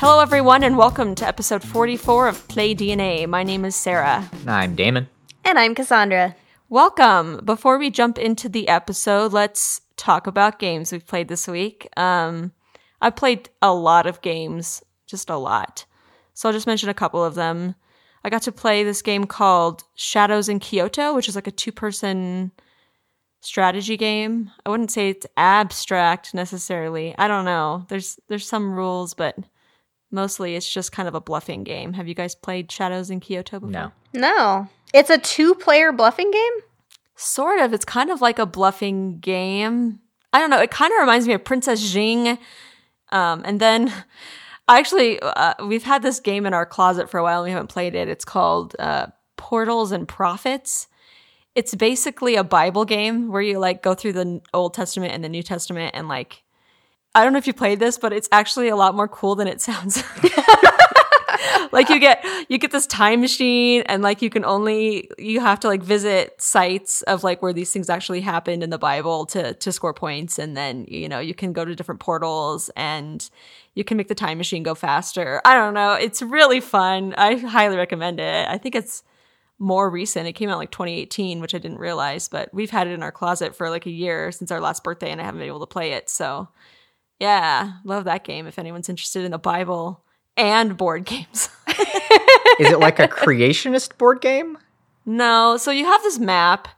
Hello, everyone, and welcome to episode 44 of Play DNA. My name is Sarah. I'm Damon. And I'm Cassandra. Welcome. Before we jump into the episode, let's talk about games we've played this week. Um, I played a lot of games, just a lot. So I'll just mention a couple of them. I got to play this game called Shadows in Kyoto, which is like a two person strategy game. I wouldn't say it's abstract necessarily. I don't know. There's there's some rules, but mostly it's just kind of a bluffing game. Have you guys played Shadows in Kyoto before? No. No. It's a two player bluffing game? Sort of. It's kind of like a bluffing game. I don't know. It kind of reminds me of Princess Jing. Um, and then I actually, uh, we've had this game in our closet for a while and we haven't played it. It's called uh, Portals and Prophets. It's basically a Bible game where you like go through the Old Testament and the New Testament and like, I don't know if you played this, but it's actually a lot more cool than it sounds. like you get you get this time machine and like you can only you have to like visit sites of like where these things actually happened in the bible to to score points. And then you know you can go to different portals and you can make the time machine go faster. I don't know. It's really fun. I highly recommend it. I think it's more recent. It came out like 2018 which i didn't realize but we've had it in our closet for like a year since our last birthday and i haven't been able to play it. So yeah love that game if anyone's interested in the bible and board games. Is it like a creationist board game? No. So you have this map,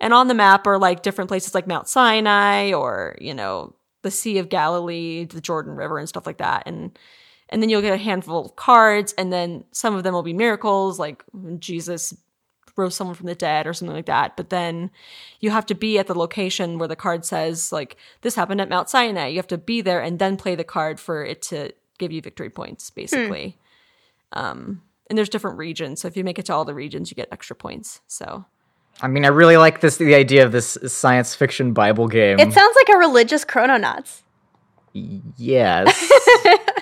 and on the map are like different places like Mount Sinai or, you know, the Sea of Galilee, the Jordan River, and stuff like that. And and then you'll get a handful of cards, and then some of them will be miracles, like Jesus rose someone from the dead or something like that. But then you have to be at the location where the card says, like, this happened at Mount Sinai. You have to be there and then play the card for it to give you victory points, basically. Hmm. Um, and there's different regions. So if you make it to all the regions, you get extra points. So I mean, I really like this the idea of this science fiction Bible game. It sounds like a religious Chrononauts. Yes.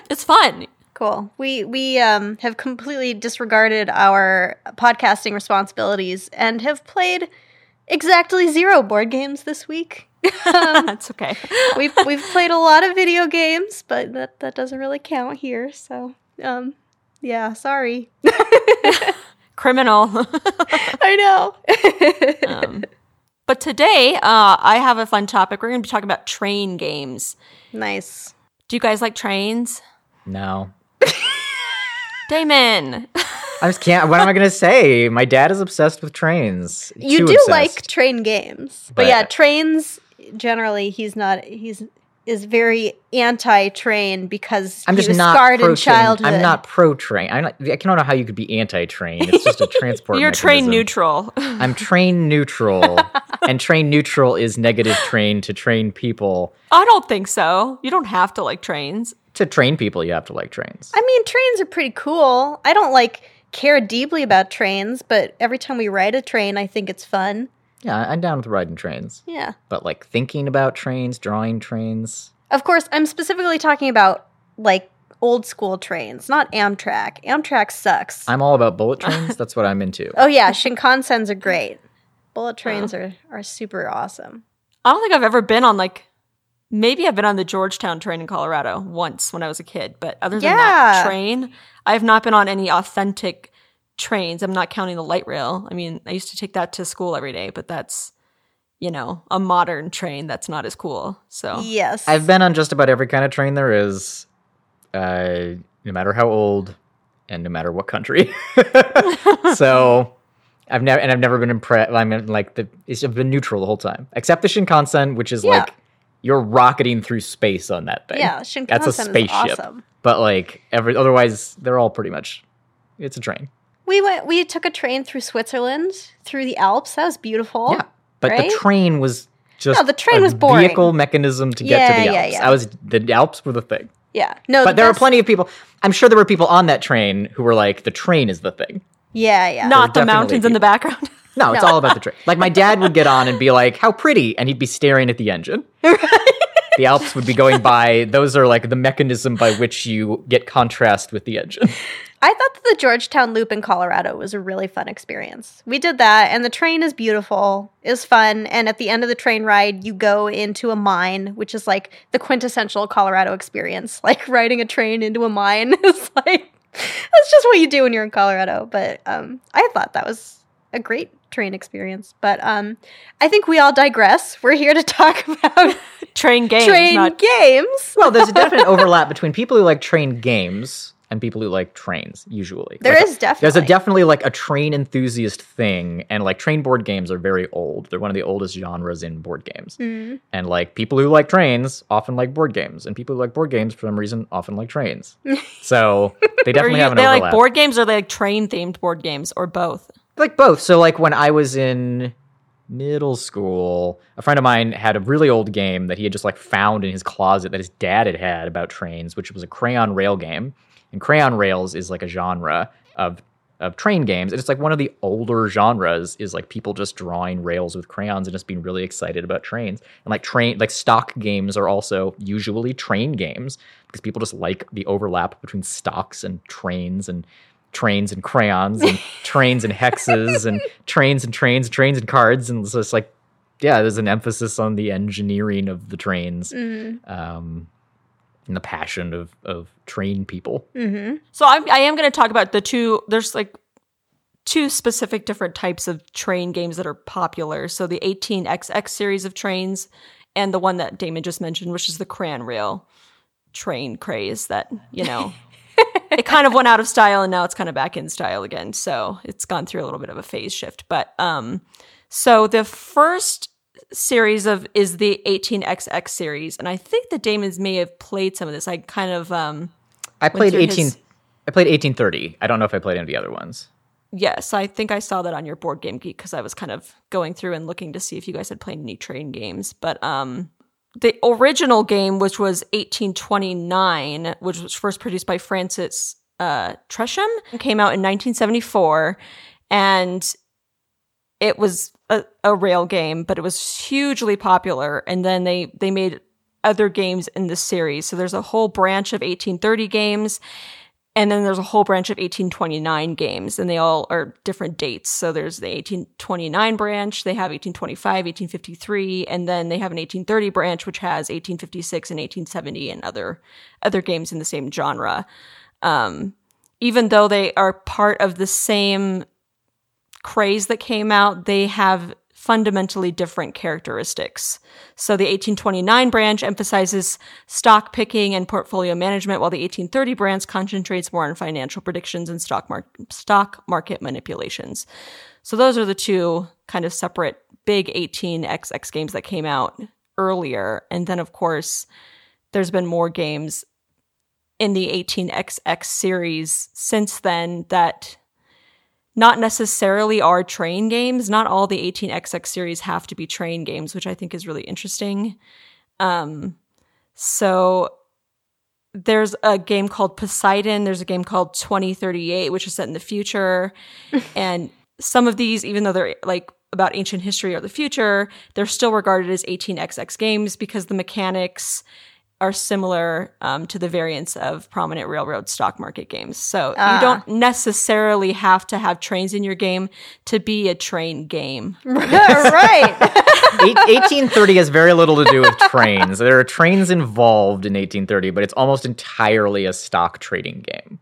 it's fun. Cool. We we um, have completely disregarded our podcasting responsibilities and have played exactly zero board games this week. Um, That's okay. we've we've played a lot of video games, but that that doesn't really count here. So, um, yeah, sorry. Criminal. I know. um, but today, uh, I have a fun topic. We're going to be talking about train games. Nice. Do you guys like trains? No. Damon. I just can't. What am I gonna say? My dad is obsessed with trains. You Too do obsessed. like train games, but, But- yeah, trains generally he's not. He's is very anti-train because I'm he just was not scarred pro in childhood. I'm not pro train. I'm not, I don't know how you could be anti train. It's just a transport. You're train neutral. I'm train neutral, and train neutral is negative train to train people. I don't think so. You don't have to like trains. To train people, you have to like trains. I mean, trains are pretty cool. I don't like care deeply about trains, but every time we ride a train, I think it's fun. Yeah, I'm down with riding trains. Yeah. But like thinking about trains, drawing trains. Of course, I'm specifically talking about like old school trains, not Amtrak. Amtrak sucks. I'm all about bullet trains. That's what I'm into. oh yeah, Shinkansens are great. Bullet trains are are super awesome. I don't think I've ever been on like maybe I've been on the Georgetown train in Colorado once when I was a kid, but other than that train, I have not been on any authentic trains. I'm not counting the light rail. I mean, I used to take that to school every day, but that's you know, a modern train that's not as cool. So Yes. I've been on just about every kind of train there is, uh, no matter how old and no matter what country. so I've never and I've never been impressed. I mean, like the it's been neutral the whole time, except the Shinkansen, which is Yeah. like you're rocketing through space on that thing. Yeah, that's Shinkansen a is spaceship. awesome. But like every otherwise, they're all pretty much. It's a train. We went we took a train through Switzerland, through the Alps. That was beautiful. Yeah, but right? the train was just No, the train a was boring. vehicle mechanism to get Yeah, to the Alps. yeah. I was the Alps were the thing. Yeah. No, But the there were plenty of people. I'm sure there were people on that train who were like, "The train is the thing." Yeah, yeah. not the definitely mountains in the background. No, it's No. all about the train. Like my dad would get on and be like, "How pretty," and he'd be staring at the engine. The Alps would be going by. Those are like the mechanism by which you get contrast with the engine. I thought that the Georgetown Loop in Colorado was a really fun experience. We did that, and the train is beautiful, is fun, and at the end of the train ride, you go into a mine, which is like the quintessential Colorado experience. Like riding a train into a mine is like that's just what you do when you're in Colorado. But um, I thought that was a great train experience. But um, I think we all digress. We're here to talk about Train games, train not games. Well, there's a definite overlap between people who like train games and people who like trains. Usually, There Like, is definitely. There's a definitely like a train enthusiast thing, and like train board games are very old. They're one of the oldest genres in board games. Mm. And like people who like trains often like board games, and people who like board games for some reason often like trains. So they definitely you, have an they overlap. like board games or they like train themed board games or both? Like both. So like when I was in middle school, a friend of mine had a really old game that he had just like found in his closet that his dad had had about trains, which was a crayon rail game. And crayon rails is like a genre of of train games. And it's like one of the older genres is like people just drawing rails with crayons and just being really excited about trains. And like train like stock games are also usually train games because people just like the overlap between stocks and trains and trains and crayons and trains and hexes and trains and trains, trains and cards. And so it's like, yeah, there's an emphasis on the engineering of the trains Mm. um, and the passion of, of train people. hmm So I'm, I am going to talk about the two. There's like two specific different types of train games that are popular. So the 18XX series of trains, and the one that Damon just mentioned, which is the crayon rail train craze. That you know, it kind of went out of style, and now it's kind of back in style again. So it's gone through a little bit of a phase shift. But um, so the first series of is the 18XX series, and I think the Damons may have played some of this. I kind of um. I played 18. his- I played 1830. I don't know if I played any of the other ones. Yes, I think I saw that on your board game geek because I was kind of going through and looking to see if you guys had played any train games. But um, the original game, which was 1829, which was first produced by Francis uh, Tresham, came out in 1974, and it was a, a rail game, but it was hugely popular. And then they they made other games in this series. So there's a whole branch of 1830 games. And then there's a whole branch of 1829 games, and they all are different dates. So there's the 1829 branch, they have 1825, 1853, and then they have an 1830 branch, which has 1856 and 1870 and other other games in the same genre. Um, even though they are part of the same craze that came out, they have fundamentally different characteristics. So the 1829 branch emphasizes stock picking and portfolio management, while the 1830 branch concentrates more on financial predictions and stock, mar- stock market manipulations. So those are the two kind of separate big 18xx games that came out earlier. And then, of course, there's been more games in the 18xx series since then that not necessarily are train games. Not all the 18xx series have to be train games, which I think is really interesting. Um, so there's a game called Poseidon. There's a game called 2038, which is set in the future. and some of these, even though they're like about ancient history or the future, they're still regarded as 18xx games because the mechanics are similar um, to the variants of prominent railroad stock market games. So Ah. you don't necessarily have to have trains in your game to be a train game. right. Eight- 1830 has very little to do with trains. There are trains involved in 1830, but it's almost entirely a stock trading game.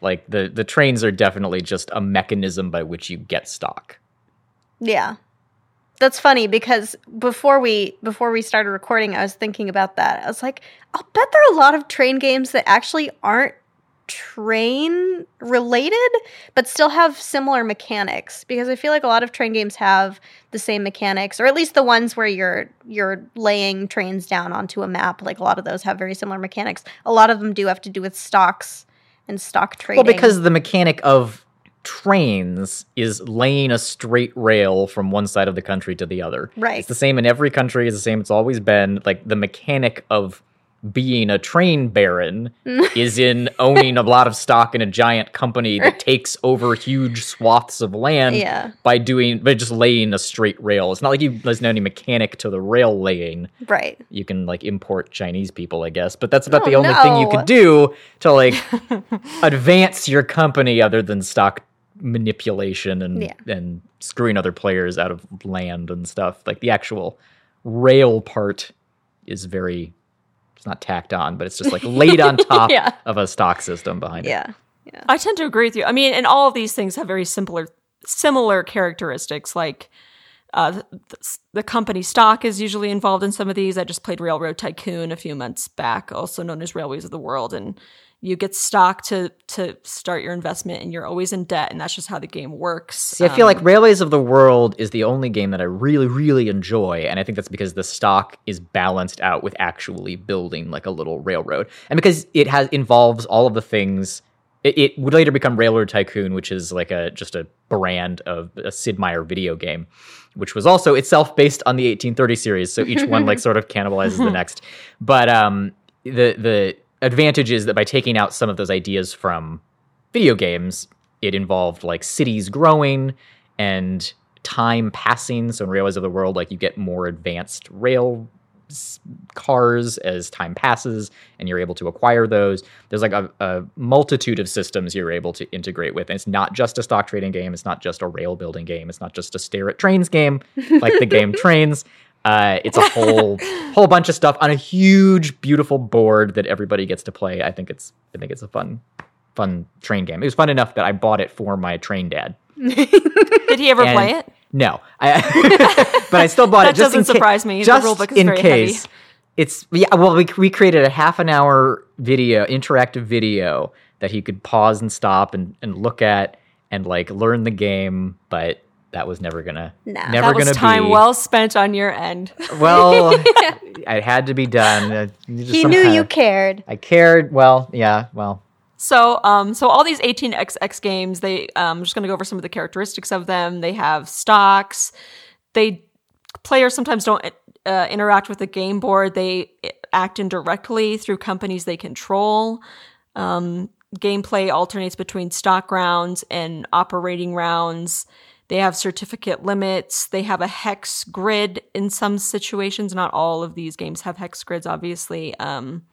Like the the trains are definitely just a mechanism by which you get stock. Yeah. That's funny because before we before we started recording, I was thinking about that. I was like, I'll bet there are a lot of train games that actually aren't train related, but still have similar mechanics. Because I feel like a lot of train games have the same mechanics, or at least the ones where you're you're laying trains down onto a map. Like a lot of those have very similar mechanics. A lot of them do have to do with stocks and stock trading. Well, because the mechanic of trains is laying a straight rail from one side of the country to the other. Right. It's the same in every country. It's the same. It's always been like the mechanic of being a train baron is in owning a lot of stock in a giant company that takes over huge swaths of land Yeah. by doing by just laying a straight rail. It's not like you there's no any mechanic to the rail laying. Right. You can like import Chinese people, I guess, but that's about Oh, the only thing you could do to like advance your company other than stock manipulation and Yeah. and screwing other players out of land and stuff. Like the actual rail part is very it's not tacked on, but it's just like laid on top Yeah. of a stock system behind it. Yeah. I tend to agree with you. I mean, and all of these things have very simpler, similar characteristics. Like uh, the, the company stock is usually involved in some of these. I just played Railroad Tycoon a few months back, also known as Railways of the World, and you get stock to to start your investment, and you're always in debt, and that's just how the game works. See, I feel like Railways of the World is the only game that I really, really enjoy, and I think that's because the stock is balanced out with actually building like a little railroad, and because it has involves all of the things. It, it would later become Railroad Tycoon, which is like a just a brand of a Sid Meier video game, which was also itself based on the 1830 series. So each one like sort of cannibalizes the next. But um, the the advantage is that by taking out some of those ideas from video games, it involved like cities growing and time passing. So in Railways of the World, like you get more advanced rail cars as time passes and you're able to acquire those. There's like a, a multitude of systems you're able to integrate with. And it's not just a stock trading game, it's not just a rail building game, it's not just a stare at trains game like the game Trains. Uh, it's a whole whole bunch of stuff on a huge, beautiful board that everybody gets to play. I think it's I think it's a fun fun train game. It was fun enough that I bought it for my train dad. Did he ever and- play it? No, I, but I still bought it. Just doesn't ca- surprise me. The Just in very heavy. case, it's yeah. Well, we we created a half an hour video, interactive video that he could pause and stop and and look at and like learn the game, but. That was never gonna, Nah. never that was gonna time be. well spent on your end. Well, it had to be done. Uh, just He knew you cared. I cared. Well, yeah. Well, So, um, so all these 18xx games, they, um, I'm just going to go over some of the characteristics of them. They have stocks. They players sometimes don't uh, interact with the game board. They act indirectly through companies they control. Um, gameplay alternates between stock rounds and operating rounds. They have certificate limits. They have a hex grid in some situations. Not all of these games have hex grids, obviously. Um,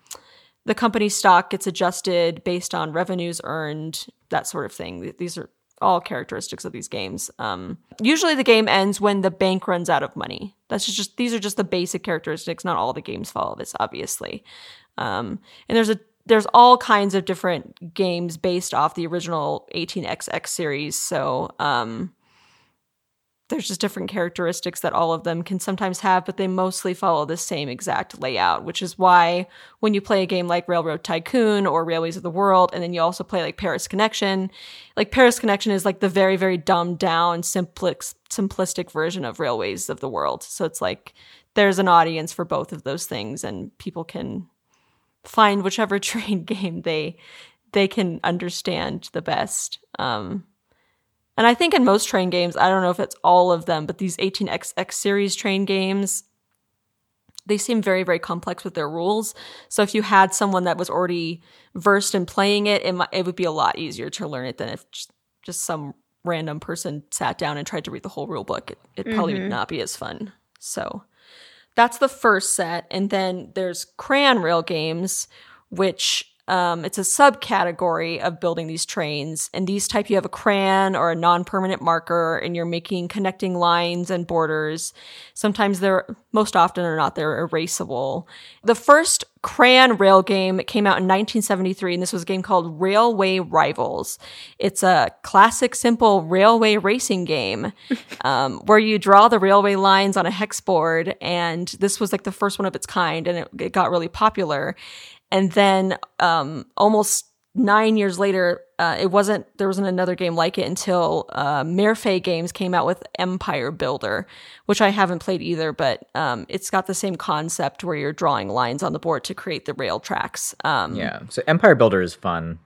the company stock gets adjusted based on revenues earned, that sort of thing. These are all characteristics of these games. Um, usually, the game ends when the bank runs out of money. That's just, these are just the basic characteristics. Not all the games follow this, obviously. Um, and there's a there's all kinds of different games based off the original 18xx series. So um, there's just different characteristics that all of them can sometimes have, but they mostly follow the same exact layout, which is why when you play a game like Railroad Tycoon or Railways of the World, and then you also play like Paris Connection, like Paris Connection is like the very, very dumbed down, simplistic, simplistic version of Railways of the World. So it's like there's an audience for both of those things, and people can find whichever train game they they can understand the best. Um, and I think in most train games, I don't know if it's all of them, but these 18xx series train games, they seem very, very complex with their rules. So if you had someone that was already versed in playing it, it, might, it would be a lot easier to learn it than if just, some random person sat down and tried to read the whole rule book. It, it probably would mm-hmm. not be as fun. So that's the first set. And then there's crayon rail games, which um, it's a subcategory of building these trains. And these type you have a crayon or a non-permanent marker, and you're making connecting lines and borders. Sometimes they're, most often or not, they're erasable. The first crayon rail game came out in 1973, and this was a game called Railway Rivals. It's a classic, simple railway racing game um, where you draw the railway lines on a hex board, and this was like the first one of its kind, and it, it got really popular. And then um, almost nine years later, uh, it wasn't there wasn't another game like it until uh, Games came out with Empire Builder, which I haven't played either, but um, it's got the same concept where you're drawing lines on the board to create the rail tracks. Um, yeah. So Empire Builder is fun,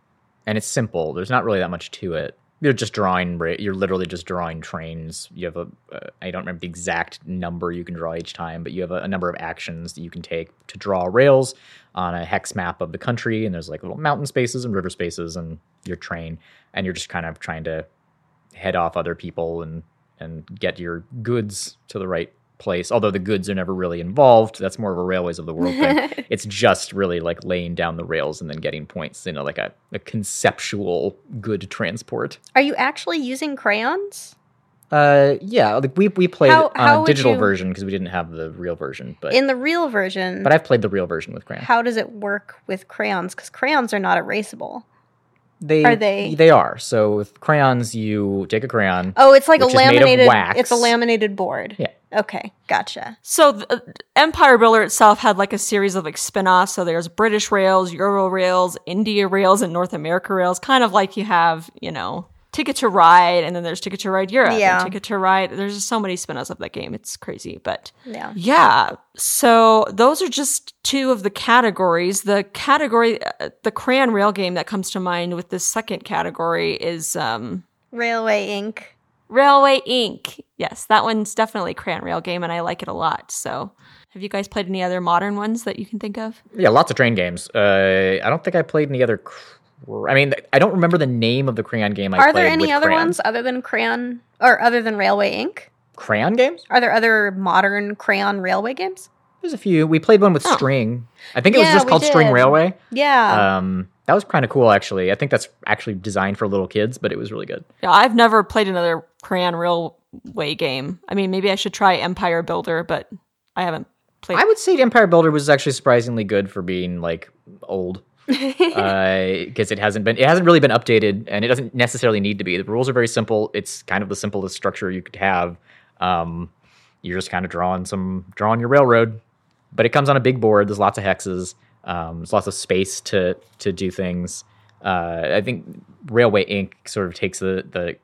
and it's simple. There's not really that much to it. You're just drawing. You're literally just drawing trains. You have a. Uh, I don't remember the exact number you can draw each time, but you have a, a number of actions that you can take to draw rails on a hex map of the country. And there's like little mountain spaces and river spaces, and your train, and you're just kind of trying to head off other people and and get your goods to the right place. Although the goods are never really involved. That's more of a railways of the world thing. it's just really like laying down the rails and then getting points. You know, like a, a conceptual good transport. Are you actually using crayons? Uh, yeah, like we we played How- on how a digital you- version because we didn't have the real version, but In the real version, but I've played the real version with crayons. how does it work with crayons? Because crayons are not erasable. They are they- They are. So with crayons, you take a crayon. Oh, it's like a is made of laminated. wax. It's a laminated board. Yeah. Okay, gotcha. So the, Empire Builder itself had like a series of like spin-offs. So there's British Rails, Euro Rails, India Rails, and North America Rails. Kind of like you have, you know, Ticket to Ride, and then there's Ticket to Ride Europe. and Yeah. Ticket to Ride. There's just so many spin-offs of that game. It's crazy, but Yeah. yeah. So those are just two of the categories. The category, uh, the crayon rail game that comes to mind with this second category is um, Railway Ink. Railway Ink. Yes, that one's definitely a crayon rail game, and I like it a lot. So, have you guys played any other modern ones that you can think of? Yeah, lots of train games. Uh, I don't think I played any other. Cr- I mean, I don't remember the name of the crayon game I Are played. there any with other crayon. ones other than crayon or other than Railway Ink? Crayon games? Are there other modern crayon railway games? There's a few. We played one with Oh. string. I think it was just we called String. Railway. Yeah. Um, that was kind of cool, actually. I think that's actually designed for little kids, but it was really good. Yeah, I've never played another crayon railway game. I mean, maybe I should try Empire Builder, but I haven't played. I would say Empire Builder was actually surprisingly good for being like old. because it hasn't been it hasn't really been updated and it doesn't necessarily need to be the rules are very simple it's kind of the simplest structure you could have um, you're just kind of drawing some drawing your railroad but it comes on a big board there's lots of hexes um, there's lots of space to to do things uh, i think railway ink sort of takes the the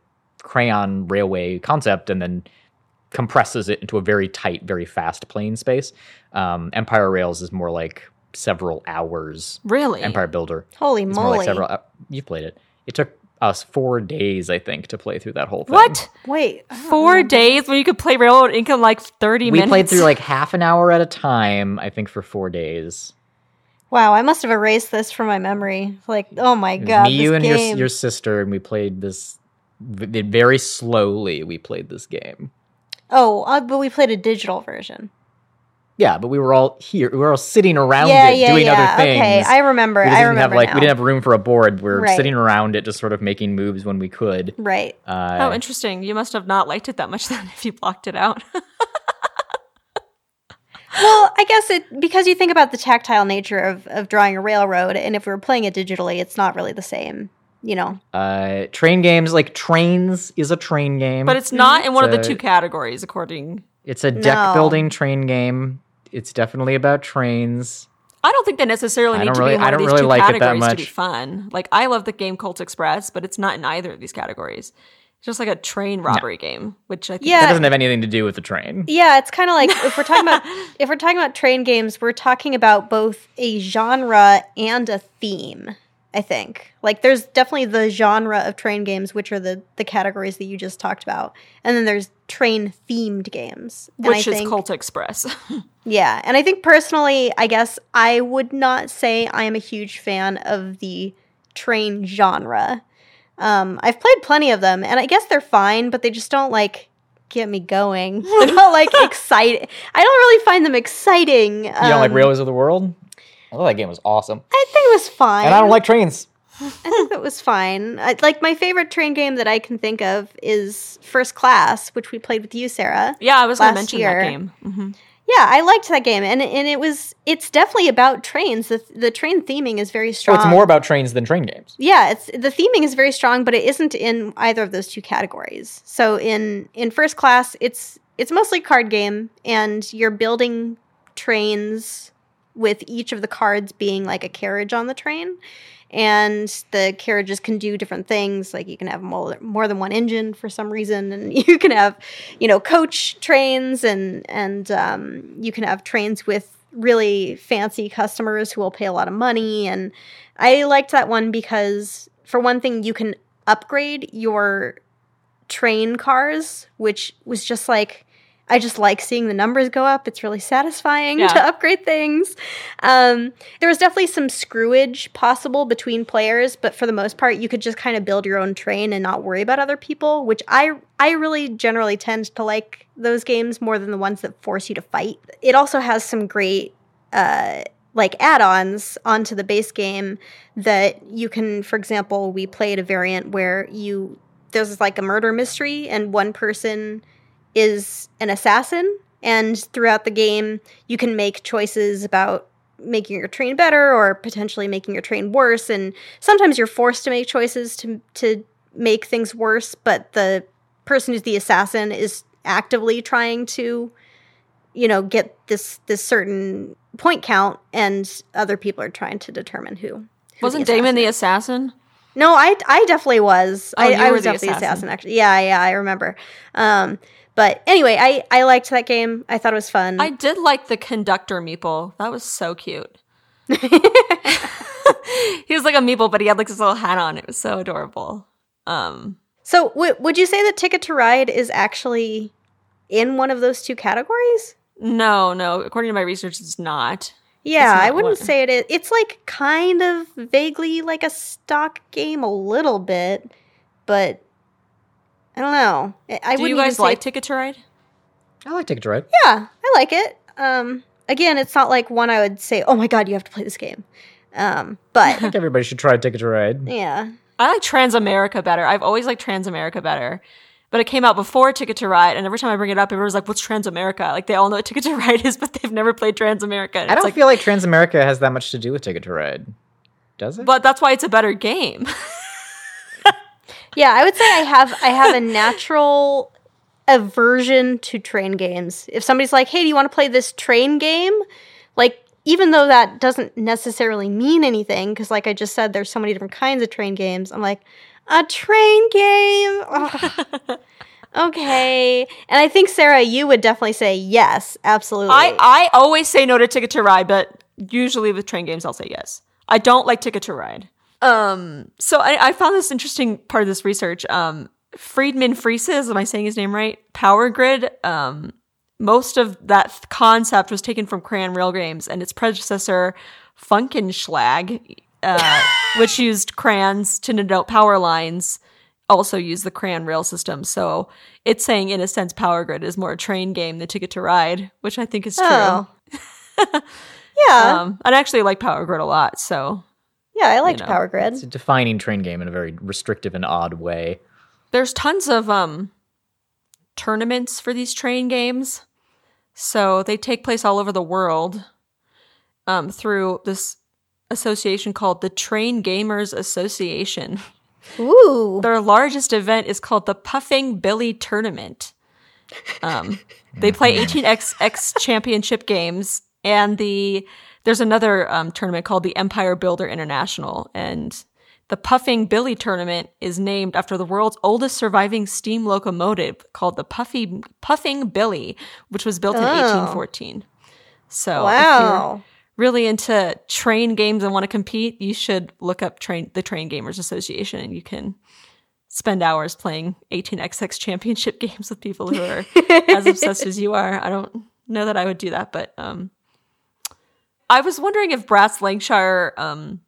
crayon railway concept and then compresses it into a very tight very fast plane space um, empire rails is more like several hours really. Empire Builder. Holy It's more moly. like several. Uh, you've played it. It took us four days, I think, to play through that whole thing. What? Wait. Four remember. days when you could play Railroad Ink. in like 30 We minutes? We played through like half an hour at a time, I think, for four days. Wow, I must have erased this from my memory. Like, oh my god, me, this you, and your, game. your sister, and we played this very slowly. We played this game. oh, uh, but we played a digital version. Yeah, but we were all here. We were all sitting around yeah, it, yeah, doing yeah. other things. Okay, I remember. we I didn't remember have like now. we didn't have room for a board. We were Right. sitting around it, just sort of making moves when we could. right. Uh, Oh, interesting. You must have not liked it that much then if you blocked it out. Well, I guess it because you think about the tactile nature of of drawing a railroad, and if we were playing it digitally, it's not really the same. You know. uh, train games like Trains is a train game. but it's not in one of the two categories, according. It's a deck No. building train game. It's definitely about trains. I don't think they necessarily need don't to really- be in I one of don't these really two like it that categories to be fun. Like I love the game Colt Express, but it's not in either of these categories. It's just like a train robbery game, which I think Yeah. That doesn't have anything to do with the train. Yeah, it's kind of like if we're talking about if we're talking about train games, we're talking about both a genre and a theme. I think like there's definitely the genre of train games, which are the the categories that you just talked about, and then there's train themed games, And I which is think- Colt Express. Yeah, and I think personally, I guess I would not say I am a huge fan of the train genre. Um, I've played plenty of them, and I guess they're fine, but they just don't like get me going. They're not like exciting. I don't really find them exciting. You don't like Um, Railways of the World? I thought that game was awesome. I think it was fine. And I don't like trains. I think it was fine. I, like my favorite train game that I can think of is First Class, which we played with you, Sarah. yeah, I was going to mention year. that game. hmm Yeah, I liked that game, and and it was it's definitely about trains. the The train theming is very strong. it's more about trains than train games. yeah, it's the theming is very strong, but it isn't in either of those two categories. So in in first class, it's it's mostly card game, and you're building trains with each of the cards being like a carriage on the train. And the carriages can do different things. Like you can have more, more than one engine for some reason, and you can have, you know, coach trains, and and um, you can have trains with really fancy customers who will pay a lot of money. And I liked that one because, for one thing, you can upgrade your train cars, which was just like I just like seeing the numbers go up. It's really satisfying Yeah. to upgrade things. Um, there was definitely some screwage possible between players, but for the most part, you could just kind of build your own train and not worry about other people. Which I I really generally tend to like those games more than the ones that force you to fight. It also has some great uh, like add-ons onto the base game that you can. For example, we played a variant where you there's like a murder mystery and one person is an assassin and throughout the game you can make choices about making your train better or potentially making your train worse and sometimes you're forced to make choices to to make things worse but the person who's the assassin is actively trying to you know get this this certain point count and other people are trying to determine who, who Wasn't the Damon the assassin No, I I definitely was. Oh, I, I was the definitely assassin. assassin. Actually, yeah, yeah, I remember. Um, but anyway, I I liked that game. I thought it was fun. I did like the conductor meeple. That was so cute. he was like a meeple, but he had like this little hat on. It was so adorable. Um, so w- would you say that Ticket to Ride is actually in one of those two categories? no, no. According to my research, it's not. Yeah, not I wouldn't one. say it is. It's like kind of vaguely like a stock game a little bit, but I don't know. I I Do wouldn't you even guys say like Ticket to Ride? I like Ticket to Ride. Yeah, I like it. Um, again, it's not like one I would say, "Oh my god, you have to play this game." Um, I but think everybody should try Ticket to Ride. yeah, I like Transamerica better. I've always liked Transamerica better. But it came out before Ticket to Ride, and every time I bring it up, everyone's like, "What's Transamerica?" Like they all know what Ticket to Ride is, but they've never played Transamerica. And I don't like, feel like Transamerica has that much to do with Ticket to Ride. Does it? but that's why it's a better game. yeah, I would say I have I have a natural aversion to train games. If somebody's like, "Hey, do you want to play this train game?" Like, even though that doesn't necessarily mean anything, because like I just said, there's so many different kinds of train games. I'm like, a train game. Ugh. okay, and I think Sarah, you would definitely say yes, absolutely. I I always say no to Ticket to Ride, but usually with train games, I'll say yes. I don't like Ticket to Ride. Um, so I, I found this interesting part of this research. Um, Friedemann Friese's, am I saying his name right? Power Grid. Um, most of that th- concept was taken from Crayon Rail Games and its predecessor, Funkenschlag, uh, which used crayons to denote power lines. Also used the Crayon Rail system. So it's saying, in a sense, Power Grid is more a train game than Ticket to Ride, which I think is true. Oh. yeah, Um, I actually like Power Grid a lot. So yeah, I liked know, Power Grid. It's a defining train game in a very restrictive and odd way. there's tons of um tournaments for these train games. So they take place all over the world um, through this association called the Train Gamers Association. Ooh, Their largest event is called the Puffing Billy Tournament. Um, they play 18xx championship games, and the there's another um, tournament called the Empire Builder International, and the Puffing Billy Tournament is named after the world's oldest surviving steam locomotive called the Puffy Puffing Billy, which was built in Oh. 1814. So, if you're wow. really into train games and want to compete, you should look up train the Train Gamers Association and you can spend hours playing 18xx championship games with people who are as obsessed as you are. I don't know that I would do that, but um I was wondering if Brass Lancashire um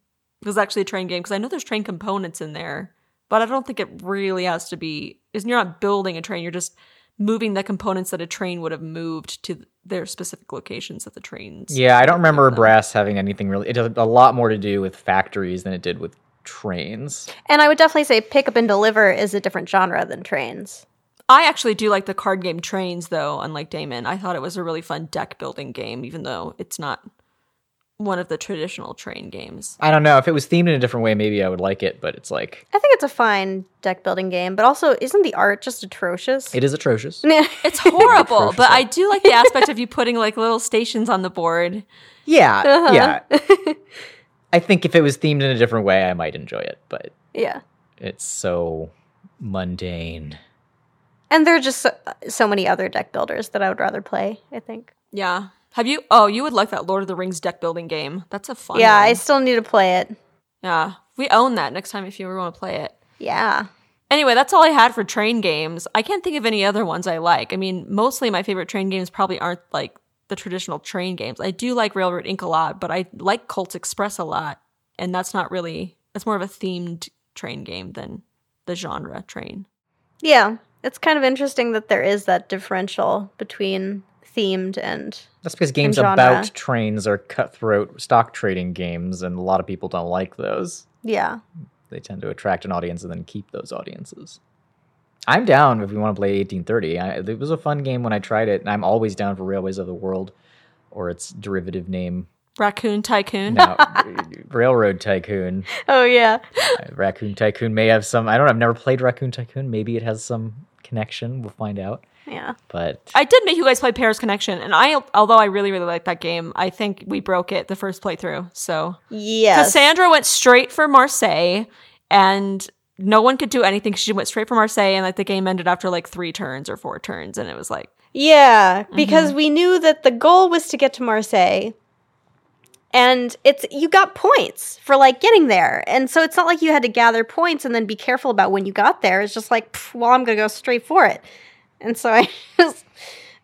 was actually a train game because I know there's train components in there, but I don't think it really has to be is you're not building a train, you're just moving the components that a train would have moved to their specific locations that the trains Yeah, I don't remember. Brass having anything really. It had a lot more to do with factories than it did with trains. And I would definitely say pick up and deliver is a different genre than trains. I actually do like the card game Trains, though, unlike Damon. I thought it was a really fun deck building game, even though it's not one of the traditional train games. I don't know if it was themed in a different way. Maybe I would like it, but it's like I think it's a fine deck building game, but also isn't the art just atrocious? it is atrocious. It's horrible, Atrocious but I do like the aspect of you putting like little stations on the board. Yeah, Uh-huh. yeah. I think if it was themed in a different way, I might enjoy it, but yeah. it's so mundane. And there are just so, so many other deck builders that I would rather play, I think. Yeah. Have you? Oh, you would like that Lord of the Rings deck building game. That's a fun yeah, one. I still need to play it. Yeah. We own that next time if you ever want to play it. Yeah. Anyway, that's all I had for train games. I can't think of any other ones I like. I mean, mostly my favorite train games probably aren't like the traditional train games. I do like Railroad Ink. a lot, but I like Colt Express a lot. And that's not really, that's more of a themed train game than the genre train. Yeah. It's kind of interesting that there is that differential between themed and That's because games about trains are cutthroat stock trading games, and a lot of people don't like those. yeah. They tend to attract an audience and then keep those audiences. I'm down if we want to play 1830. I, it was a fun game when I tried it, and I'm always down for Railways of the World or its derivative name, Raccoon Tycoon. now, Railroad Tycoon. Oh yeah. Uh, Raccoon Tycoon may have some. I don't know. I've never played Raccoon Tycoon. Maybe it has some connection. We'll find out. Yeah. But I did make you guys play Paris Connection, and I, although I really, really like that game, I think we broke it the first playthrough. So yeah, Cassandra went straight for Marseille, and no one could do anything. She went straight for Marseille, and like the game ended after like three turns or four turns, and it was like, Yeah, because Mm-hmm. we knew that the goal was to get to Marseille. And it's you got points for like getting there. And so it's not like you had to gather points and then be careful about when you got there. It's just like, "Pff, well, I'm going to go straight for it. And so I just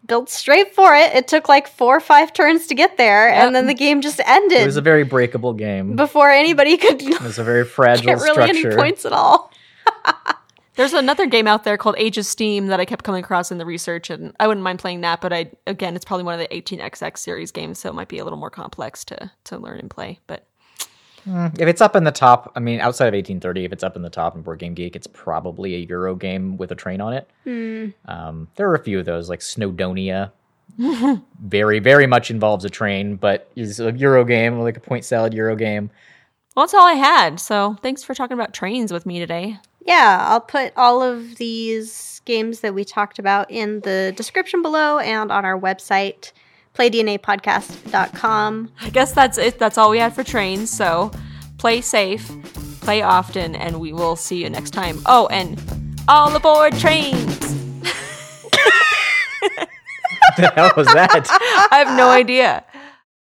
built straight for it. It took like 4 or 5 turns to get there Yep. and then the game just ended it was a very breakable game. before anybody could It was a very fragile get really structure. any points at all. there's another game out there called Age of Steam that I kept coming across in the research, and I wouldn't mind playing that. But I, again, it's probably one of the 18xx series games, so it might be a little more complex to to learn and play. But If it's up in the top, I mean, outside of 1830, if it's up in the top in Board Game Geek, it's probably a Euro game with a train on it. Um, there are a few of those, like Snowdonia. very, very much involves a train, but is a Euro game, like a point salad Euro game. well, that's all I had. So thanks for talking about trains with me today. Yeah, I'll put all of these games that we talked about in the description below and on our website, playdnapodcast.com. I guess that's it. That's all we had for trains. So play safe, play often, and we will see you next time. Oh, and all aboard trains! What the hell was that? I have no idea.